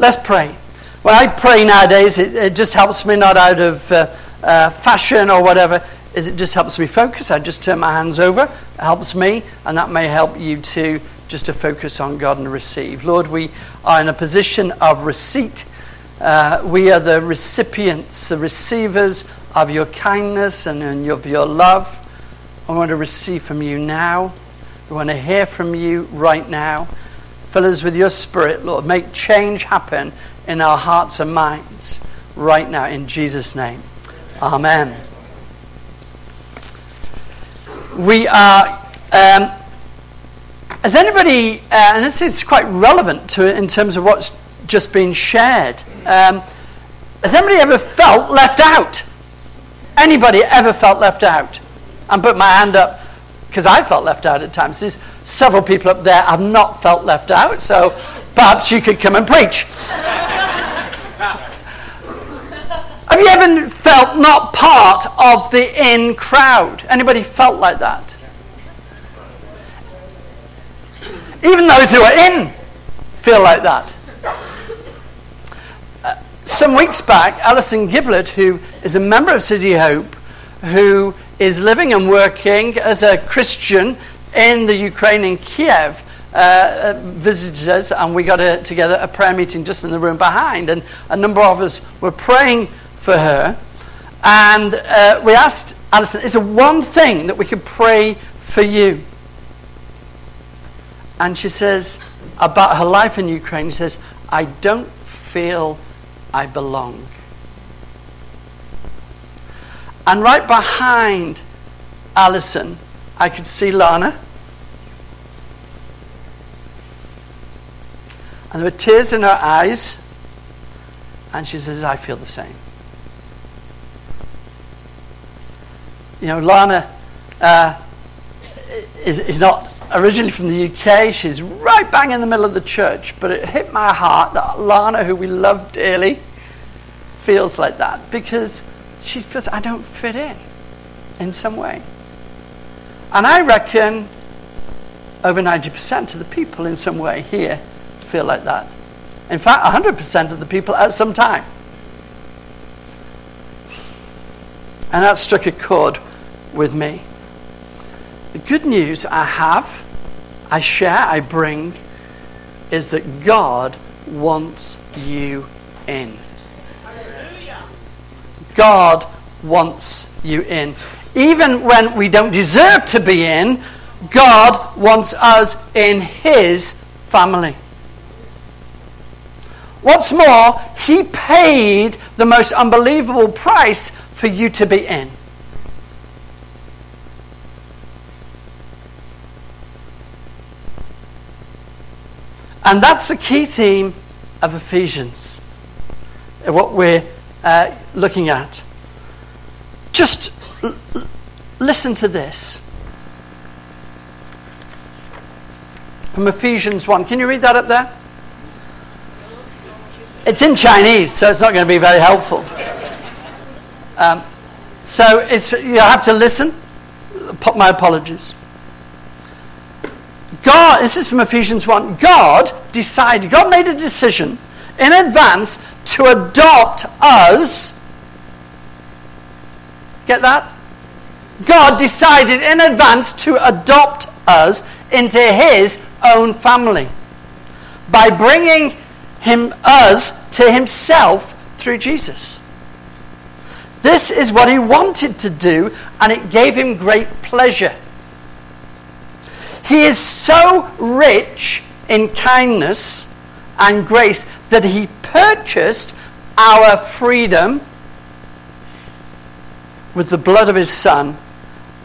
Let's pray. When I pray nowadays, it, it just helps me not out of uh, uh, fashion or whatever. Is it just helps me focus? I just turn my hands over. It helps me, and that may help you too, just to focus on God and receive. Lord, we are in a position of receipt. Uh, we are the recipients, the receivers of your kindness and of your love. I want to receive from you now. We want to hear from you right now. Fill us with your spirit, Lord. Make change happen in our hearts and minds right now in Jesus' name. Amen. We are. Um, has anybody, uh, and this is quite relevant to in terms of what's just been shared. Um, has anybody ever felt left out? Anybody ever felt left out? And put my hand up because I felt left out at times. There's several people up there have not felt left out, so perhaps you could come and preach. have you ever felt not part of the in crowd? Anybody felt like that? Even those who are in feel like that. Uh, some weeks back, Alison Giblet, who is a member of City Hope, who is living and working as a Christian in the Ukraine in Kiev. Uh, uh, visited us, and we got a, together a prayer meeting just in the room behind, and a number of us were praying for her. And uh, we asked Alison, is there one thing that we could pray for you? And she says, about her life in Ukraine, she says, I don't feel I belong. And right behind Alison, I could see Lana. And there were tears in her eyes. And she says, I feel the same. You know, Lana uh, is, is not originally from the UK. She's right bang in the middle of the church. But it hit my heart that Lana, who we love dearly, feels like that because she feels I don't fit in in some way. And I reckon over 90% of the people in some way here feel like that. In fact, 100% of the people at some time. And that struck a chord with me. The good news I have, I share, I bring, is that God wants you in. God wants you in. Even when we don't deserve to be in, God wants us in His family. What's more, He paid the most unbelievable price for you to be in. And that's the key theme of Ephesians. What we're uh, looking at. Just l- listen to this. From Ephesians 1. Can you read that up there? It's in Chinese, so it's not going to be very helpful. Um, so it's, you have to listen. My apologies. God, this is from Ephesians 1. God decided, God made a decision in advance to adopt us. Get that? God decided in advance to adopt us into his own family by bringing him us to himself through Jesus. This is what he wanted to do and it gave him great pleasure. He is so rich in kindness and grace that he purchased our freedom with the blood of his son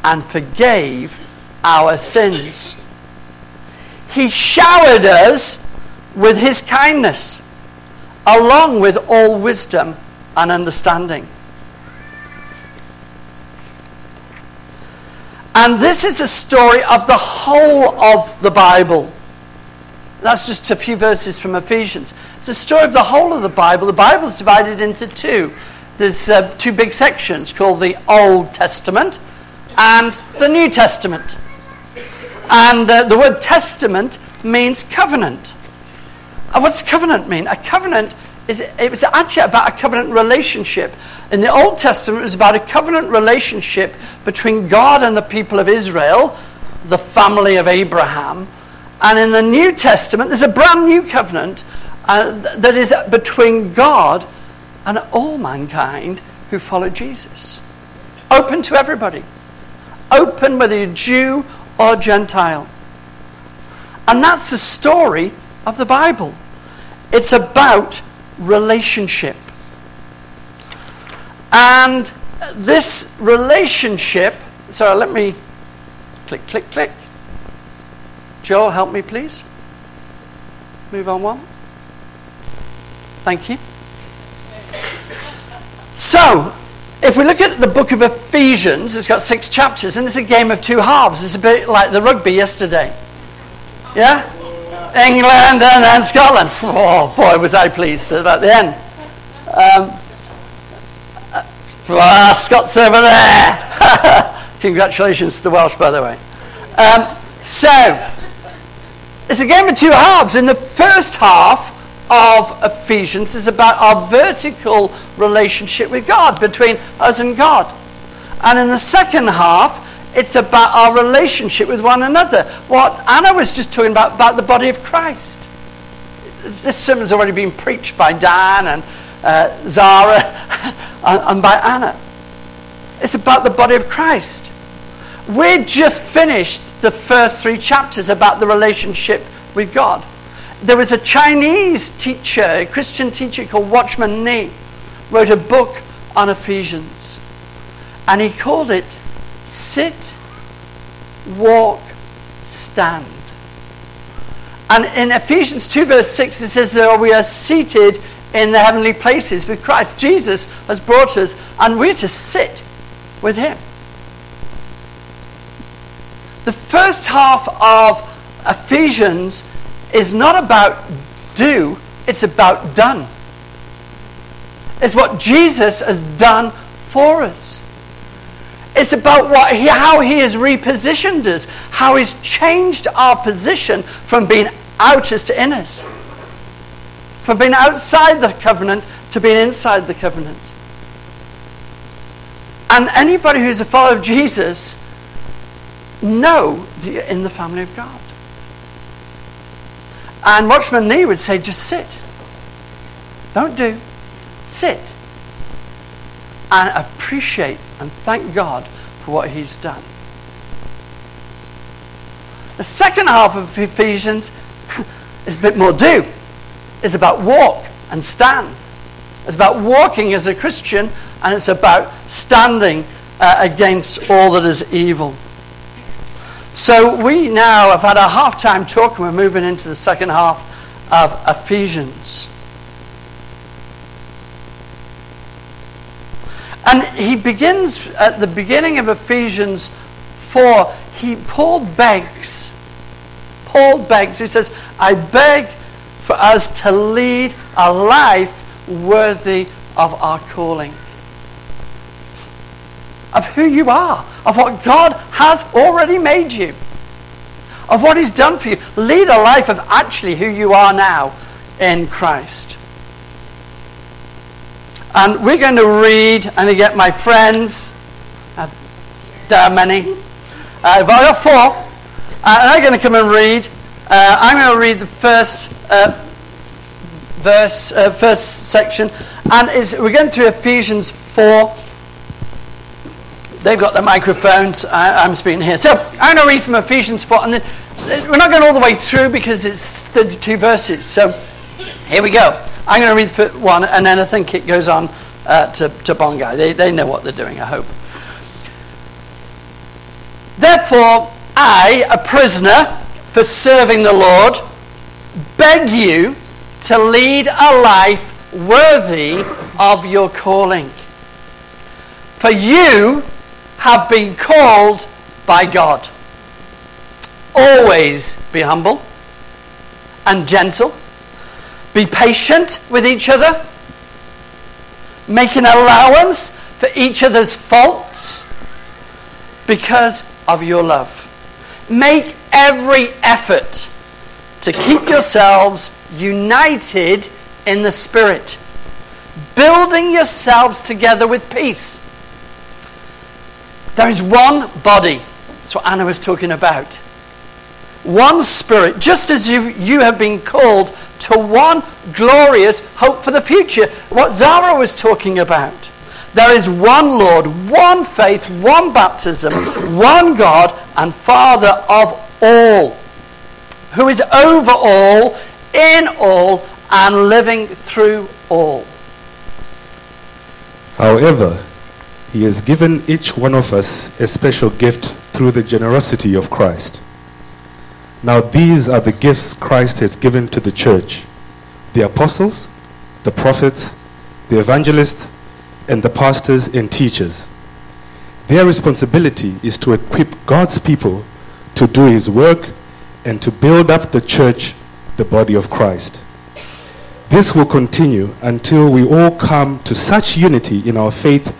and forgave our sins. He showered us with his kindness, along with all wisdom and understanding. And this is the story of the whole of the Bible. That's just a few verses from Ephesians. It's a story of the whole of the Bible. The Bible is divided into two. There's uh, two big sections called the Old Testament and the New Testament. And uh, the word testament means covenant. And what's covenant mean? A covenant is it was actually about a covenant relationship. In the Old Testament, it was about a covenant relationship between God and the people of Israel, the family of Abraham. And in the New Testament, there's a brand new covenant uh, that is between God and all mankind who follow Jesus. Open to everybody, open whether you're Jew or Gentile. And that's the story of the Bible. It's about relationship. And this relationship, sorry, let me click, click, click. Joel, help me, please. Move on one. Thank you. So, if we look at the book of Ephesians, it's got six chapters, and it's a game of two halves. It's a bit like the rugby yesterday. Yeah? England and then Scotland. Oh, boy, was I pleased about the end. Um, uh, Scots over there. Congratulations to the Welsh, by the way. Um, so, it's a game of two halves. In the first half of Ephesians is about our vertical relationship with God, between us and God. And in the second half, it's about our relationship with one another. What Anna was just talking about, about the body of Christ. This sermon's already been preached by Dan and uh, Zara and by Anna. It's about the body of Christ. We just finished the first three chapters about the relationship with God. There was a Chinese teacher, a Christian teacher called Watchman Nee, wrote a book on Ephesians. And he called it sit, walk, stand. And in Ephesians 2, verse 6, it says that we are seated in the heavenly places with Christ. Jesus has brought us, and we're to sit with Him. The first half of Ephesians is not about do, it's about done. It's what Jesus has done for us. It's about what he, how he has repositioned us, how he's changed our position from being outers to inners, from being outside the covenant to being inside the covenant. And anybody who's a follower of Jesus know that you're in the family of God. And Watchman Nee would say, just sit. Don't do. Sit. And appreciate and thank God for what He's done. The second half of Ephesians is a bit more do. It's about walk and stand. It's about walking as a Christian, and it's about standing uh, against all that is evil. So we now have had a half-time talk, and we're moving into the second half of Ephesians. And he begins at the beginning of Ephesians 4, he Paul begs. Paul begs. He says, I beg for us to lead a life worthy of our calling. Of who you are, of what God has already made you, of what He's done for you. Lead a life of actually who you are now in Christ. And we're going to read, and I get my friends, uh, there are many, uh, I've got four, uh, and I'm going to come and read. Uh, I'm going to read the first uh, verse, uh, first section, and is we're going through Ephesians 4. They've got the microphones. I, am speaking here. So I'm going to read from Ephesians 4, and then, we're not going all the way through because it's 32 verses. So here we go. I'm going to read one, and then I think it goes on uh, to, to Bongai. They, they know what they're doing, I hope. Therefore, I, a prisoner for serving the Lord, beg you to lead a life worthy of your calling. For you have been called by God. Always be humble and gentle be patient with each other, Make an allowance for each other's faults because of your love. Make every effort to keep yourselves united in the Spirit, building yourselves together with peace. There is one body. That's what Anna was talking about. One Spirit, just as you, you have been called to one glorious hope for the future. What Zara was talking about. There is one Lord, one faith, one baptism, one God and Father of all, who is over all, in all, and living through all. However, He has given each one of us a special gift through the generosity of Christ. Now, these are the gifts Christ has given to the church the apostles, the prophets, the evangelists, and the pastors and teachers. Their responsibility is to equip God's people to do His work and to build up the church, the body of Christ. This will continue until we all come to such unity in our faith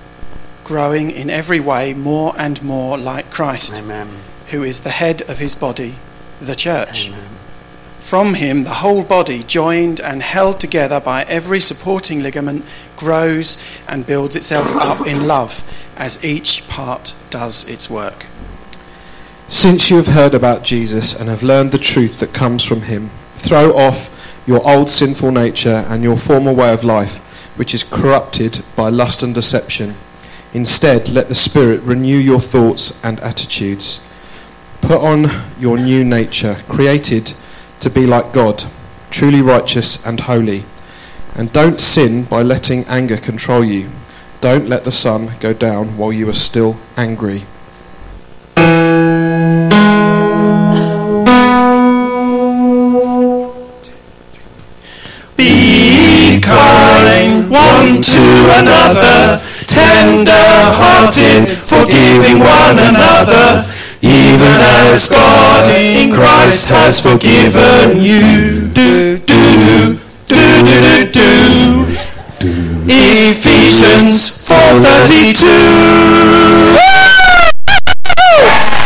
growing in every way more and more like Christ, Amen. who is the head of his body, the church. Amen. From him, the whole body, joined and held together by every supporting ligament, grows and builds itself up in love as each part does its work. Since you have heard about Jesus and have learned the truth that comes from him, throw off your old sinful nature and your former way of life, which is corrupted by lust and deception. Instead, let the Spirit renew your thoughts and attitudes. Put on your new nature, created to be like God, truly righteous and holy. And don't sin by letting anger control you. Don't let the sun go down while you are still angry. Be kind one to another, tender hearted, forgiving one another, even as God in Christ has forgiven you. Do, do, do, do, do, do. Ephesians 4.32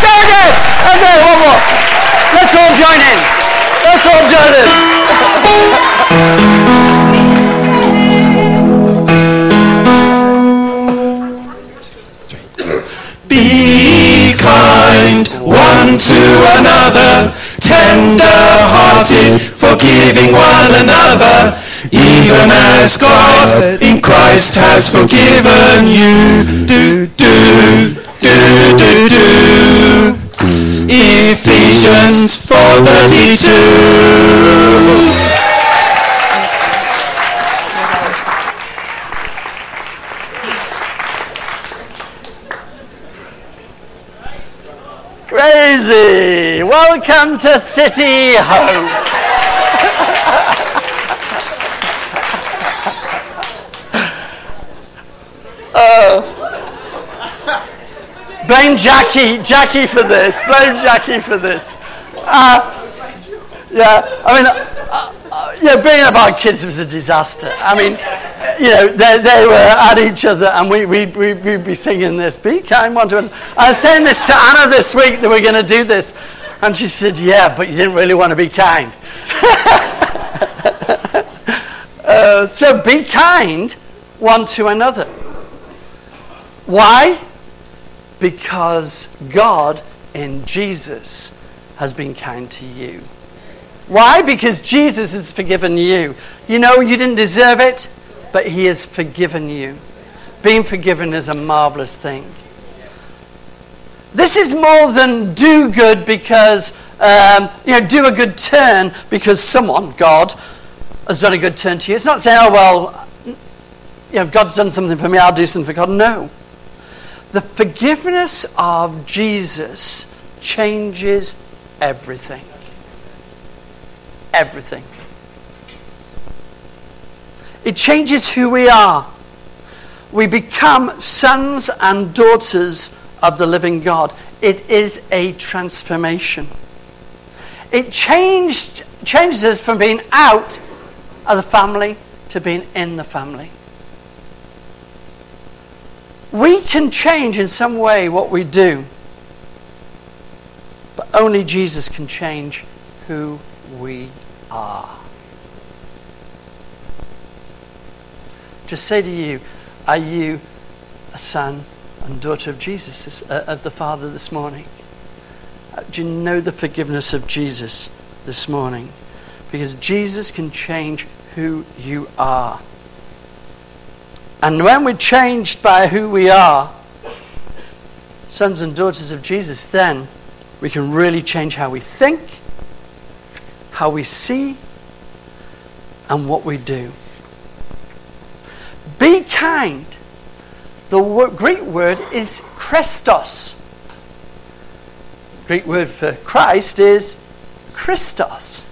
Very good. Okay, one more. Let's all join in. Let's all join in. Tender hearted, forgiving one another, even as God in Christ has forgiven you. Do, do, do, do, do. Ephesians 4.32 Crazy. Welcome to City Hope. Oh. Blame Jackie, Jackie for this. Blame Jackie for this. Uh, yeah, I mean, uh, uh, yeah, bringing up our kids was a disaster. I mean, you know, they, they were at each other and we, we, we, we'd be singing this, be kind one to another. I was saying this to Anna this week that we're going to do this. And she said, yeah, but you didn't really want to be kind. uh, so be kind one to another. Why? Because God in Jesus has been kind to you. Why? Because Jesus has forgiven you. You know, you didn't deserve it, but He has forgiven you. Being forgiven is a marvelous thing. This is more than do good because, um, you know, do a good turn because someone, God, has done a good turn to you. It's not saying, oh, well, you know, God's done something for me, I'll do something for God. No. The forgiveness of Jesus changes everything. Everything. It changes who we are. We become sons and daughters of the living God. It is a transformation. It changed, changes us from being out of the family to being in the family. We can change in some way what we do, but only Jesus can change who we are. Just say to you, are you a son and daughter of Jesus, uh, of the Father this morning? Uh, do you know the forgiveness of Jesus this morning? Because Jesus can change who you are. And when we're changed by who we are, sons and daughters of Jesus, then we can really change how we think, how we see, and what we do. Be kind. The Greek word is chrestos. Greek word for Christ is Christos.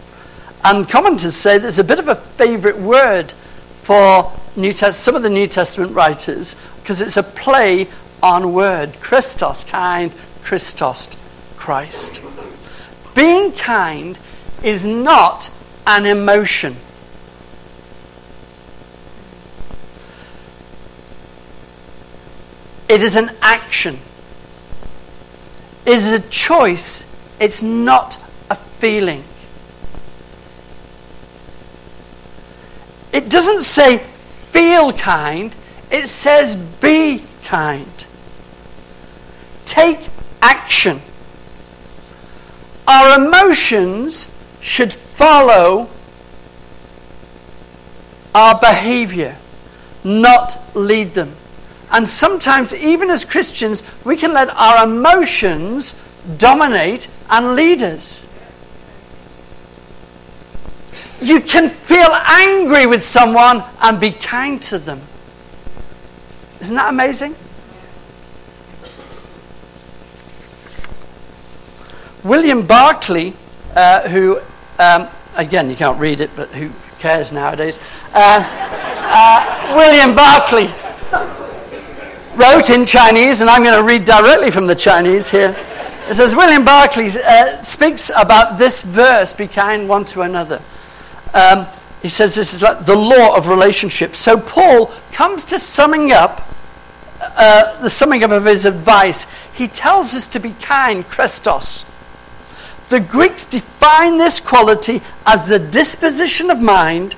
And commenters say there's a bit of a favorite word for New Test- some of the New Testament writers because it's a play on word. chrestos, kind, Christos, Christ. Being kind is not an emotion. It is an action. It is a choice. It's not a feeling. It doesn't say feel kind, it says be kind. Take action. Our emotions should follow our behavior, not lead them. And sometimes, even as Christians, we can let our emotions dominate and lead us. You can feel angry with someone and be kind to them. Isn't that amazing? William Barclay, uh, who, um, again, you can't read it, but who cares nowadays? Uh, uh, William Barclay wrote in Chinese, and I'm going to read directly from the Chinese here. It says William Barclay uh, speaks about this verse be kind one to another. Um, he says this is like the law of relationships. So Paul comes to summing up uh, the summing up of his advice. He tells us to be kind, chrestos. The Greeks define this quality as the disposition of mind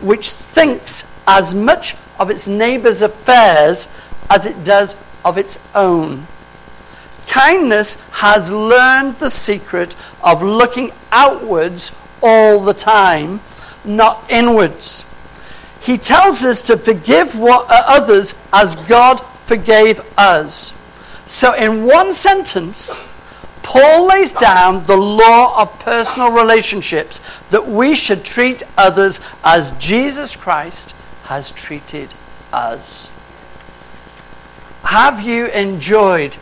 which thinks as much of its neighbour's affairs as it does of its own. Kindness has learned the secret of looking outwards all the time, not inwards. He tells us to forgive what, others as God forgave us. So, in one sentence, Paul lays down the law of personal relationships that we should treat others as Jesus Christ has treated us. Have you enjoyed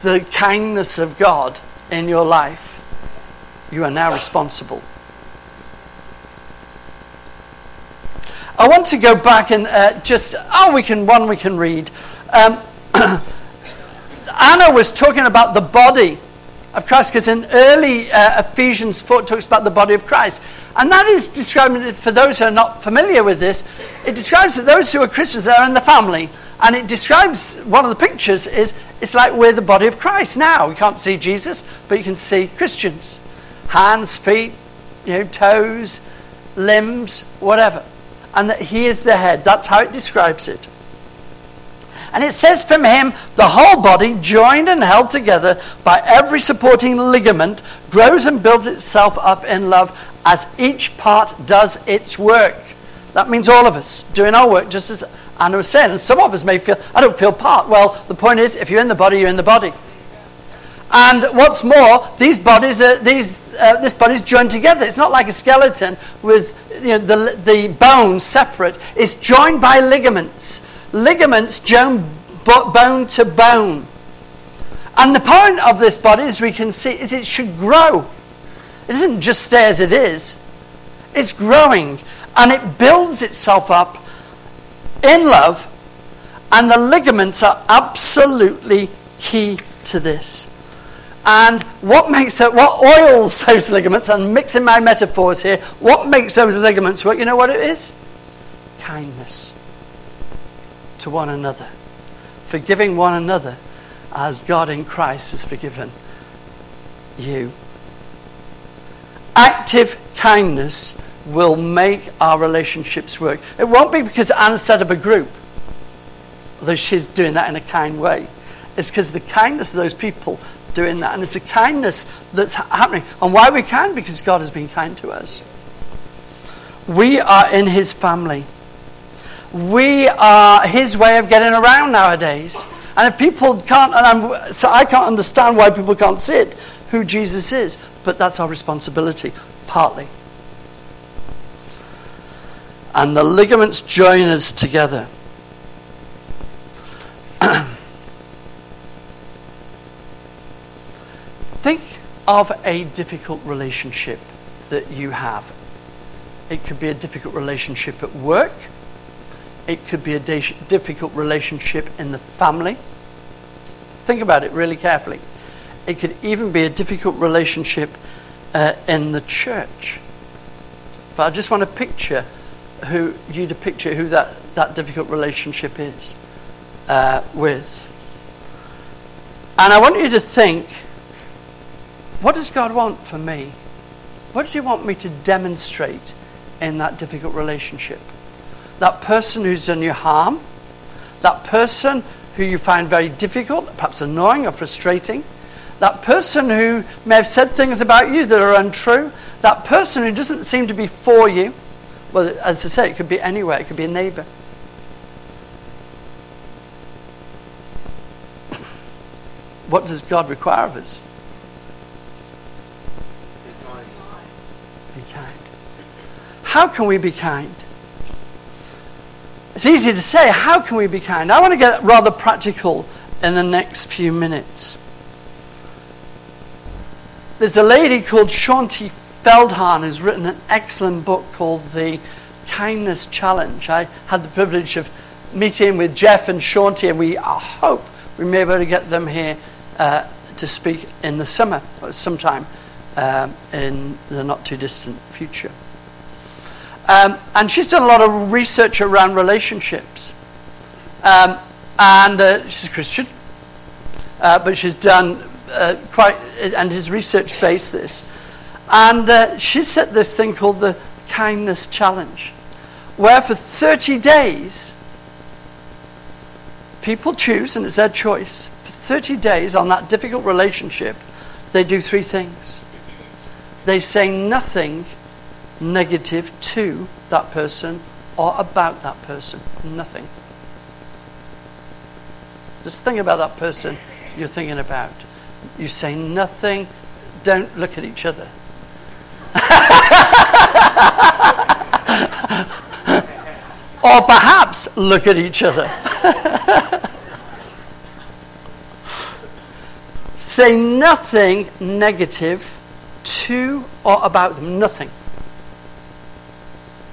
the kindness of God in your life? You are now responsible. I want to go back and uh, just, oh, we can, one we can read. Um, Anna was talking about the body of Christ because in early uh, Ephesians 4 it talks about the body of Christ. And that is describing, for those who are not familiar with this, it describes that those who are Christians are in the family and it describes one of the pictures is it's like we're the body of Christ now. You can't see Jesus, but you can see Christians. Hands, feet, you know, toes, limbs, whatever. And that he is the head. That's how it describes it. And it says from him, the whole body, joined and held together by every supporting ligament, grows and builds itself up in love as each part does its work. That means all of us doing our work just as Anna was saying. And some of us may feel, I don't feel part. Well, the point is, if you're in the body, you're in the body. And what's more, these bodies are, these, uh, this body's joined together. It's not like a skeleton with you know, the, the bones separate. It's joined by ligaments. Ligaments join bone to bone. And the point of this body, as we can see, is it should grow. It doesn't just stay as it is. It's growing and it builds itself up in love, and the ligaments are absolutely key to this. And what makes it, what oils those ligaments, and mixing my metaphors here, what makes those ligaments work? You know what it is? Kindness to one another, forgiving one another as God in Christ has forgiven you. Active kindness will make our relationships work. It won't be because Anne set up a group, although she's doing that in a kind way. It's because the kindness of those people doing that. And it's a kindness that's happening. And why we can? Because God has been kind to us. We are in His family. We are His way of getting around nowadays. And if people can't, and so I can't understand why people can't see it, who Jesus is. But that's our responsibility, partly. And the ligaments join us together. Think of a difficult relationship that you have. It could be a difficult relationship at work. It could be a difficult relationship in the family. Think about it really carefully. It could even be a difficult relationship uh, in the church. But I just want to picture who you to picture who that, that difficult relationship is uh, with. And I want you to think what does God want for me? What does He want me to demonstrate in that difficult relationship? That person who's done you harm, that person who you find very difficult, perhaps annoying or frustrating, that person who may have said things about you that are untrue, that person who doesn't seem to be for you. Well, as I say, it could be anywhere, it could be a neighbor. What does God require of us? Be kind. Be kind. How can we be kind? It's easy to say, how can we be kind? I want to get rather practical in the next few minutes. There's a lady called Shaunti Feldhahn who's written an excellent book called The Kindness Challenge. I had the privilege of meeting with Jeff and Shaunti, and we hope we may be able to get them here uh, to speak in the summer sometime um, in the not too distant future. Um, and she's done a lot of research around relationships. Um, and uh, she's a Christian, uh, but she's done uh, quite, and his research based this. And uh, she set this thing called the Kindness Challenge, where for 30 days, people choose, and it's their choice, for 30 days on that difficult relationship, they do three things. They say nothing negative to that person or about that person. Nothing. Just think about that person you're thinking about. You say nothing, don't look at each other. or perhaps look at each other. say nothing negative to or about them. Nothing.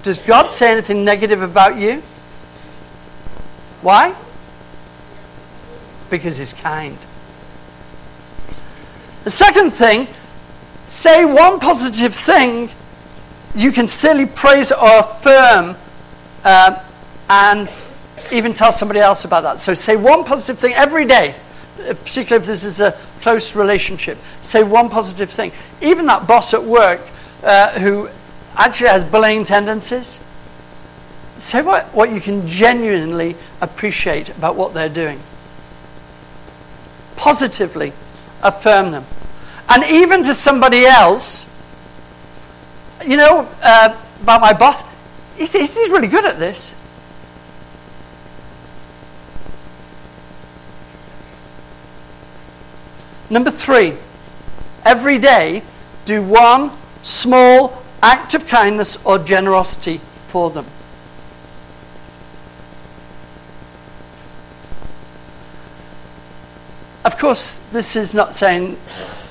Does God say anything negative about you? Why? Because He's kind. The second thing, say one positive thing you can silly praise or affirm uh, and even tell somebody else about that. So say one positive thing every day, particularly if this is a close relationship. Say one positive thing. Even that boss at work uh, who actually has bullying tendencies, say what, what you can genuinely appreciate about what they're doing. Positively affirm them. And even to somebody else, you know, uh, about my boss, he's, he's really good at this. Number three, every day do one small act of kindness or generosity for them. Of course, this is not saying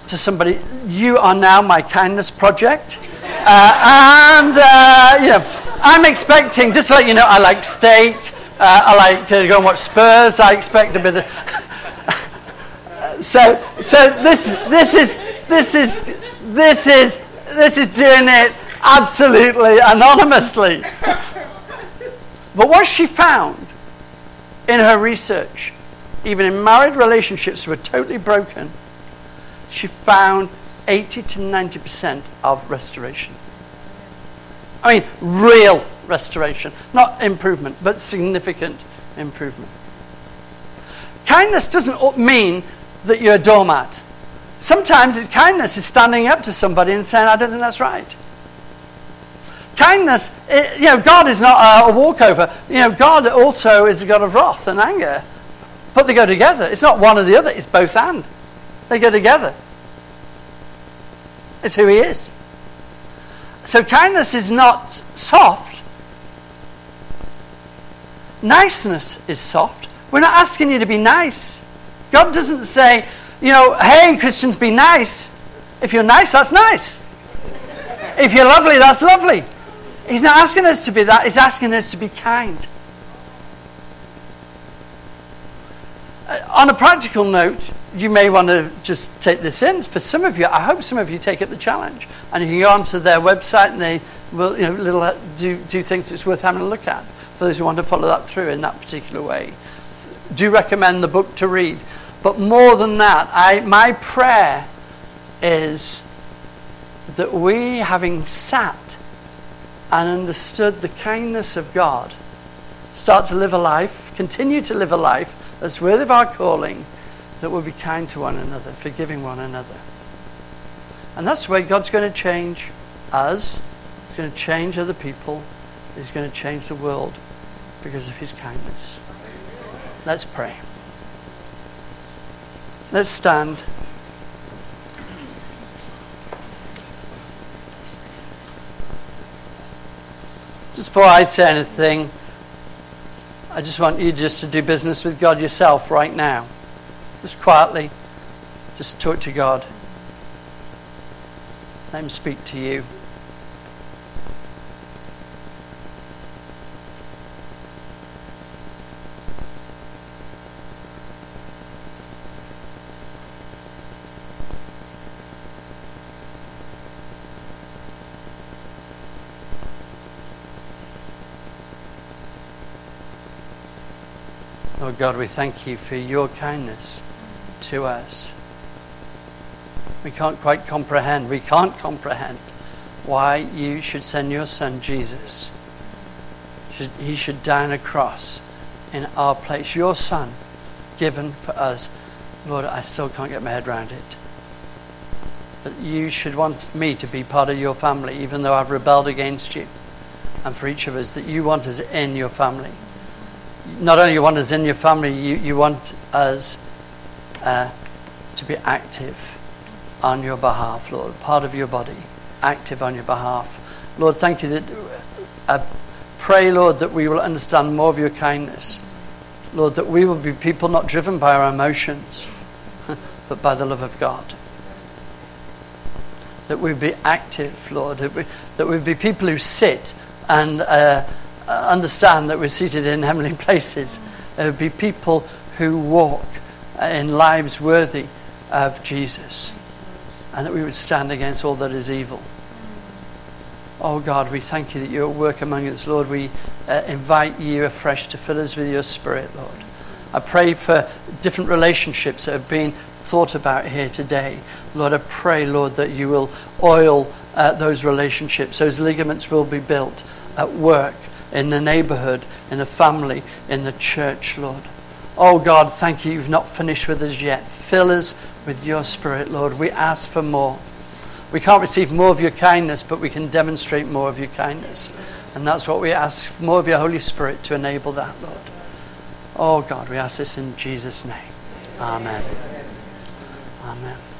to somebody, you are now my kindness project. Uh, and, uh, you know, I'm expecting, just to let you know, I like steak. Uh, Uh, I like to go and watch Spurs. I expect a bit of. so, so this, this is, this is, this is, this is doing it absolutely anonymously. But what she found in her research, even in married relationships who were totally broken, she found 80 to 90% of restoration. I mean, real restoration, not improvement, but significant improvement. Kindness doesn't mean that you're a doormat. Sometimes kindness is standing up to somebody and saying, I don't think that's right. Kindness, it, you know, God is not a, a walkover. You know, God also is a God of wrath and anger. But they go together. It's not one or the other, it's both and. They go together. It's who He is. So kindness is not soft. Niceness is soft. We're not asking you to be nice. God doesn't say, you know, hey, Christians, be nice. If you're nice, that's nice. If you're lovely, that's lovely. He's not asking us to be that, he's asking us to be kind. Uh, on a practical note, you may want to just take this in. For some of you, I hope some of you take up the challenge. And you can go onto their website and they will you know, little, uh, do, do things that's worth having a look at for those who want to follow that through in that particular way. Do recommend the book to read. But more than that, I, my prayer is that we, having sat and understood the kindness of God, start to live a life, continue to live a life that's worthy of our calling, that will be kind to one another, forgiving one another. And that's the way God's going to change us, He's going to change other people, He's going to change the world because of His kindness. Let's pray. Let's stand. Just before I say anything, I just want you just to do business with God yourself right now. Just quietly, just talk to God. Let Him speak to you. Lord God, we thank you for your kindness to us. We can't quite comprehend, we can't comprehend why you should send your son Jesus. He should die on a cross in our place. Your son given for us. Lord, I still can't get my head around it. But you should want me to be part of your family, even though I've rebelled against you. And for each of us, that you want us in your family not only you want us in your family, you, you want us uh, to be active on your behalf, Lord, part of your body, active on your behalf. Lord, thank you that uh, pray, Lord, that we will understand more of your kindness. Lord, that we will be people not driven by our emotions, but by the love of God. That we be active, Lord. That we, be people who sit and uh, understand that we're seated in heavenly places. There would be people who walk uh, in lives worthy of Jesus, and that we would stand against all that is evil. Oh God, we thank you that at work among us, Lord. We uh, invite you afresh to fill us with your Spirit, Lord. I pray for different relationships that have been thought about here today. Lord, I pray, Lord, that you will oil uh, those relationships. Those ligaments will be built at work, in the neighborhood, in the family, in the church, Lord. Oh God, thank you. You've not finished with us yet. Fill us with your spirit, Lord. We ask for more. We can't receive more of your kindness, but we can demonstrate more of your kindness. And that's what we ask more of your Holy Spirit to enable that, Lord. Oh God, we ask this in Jesus' name. Amen. Amen.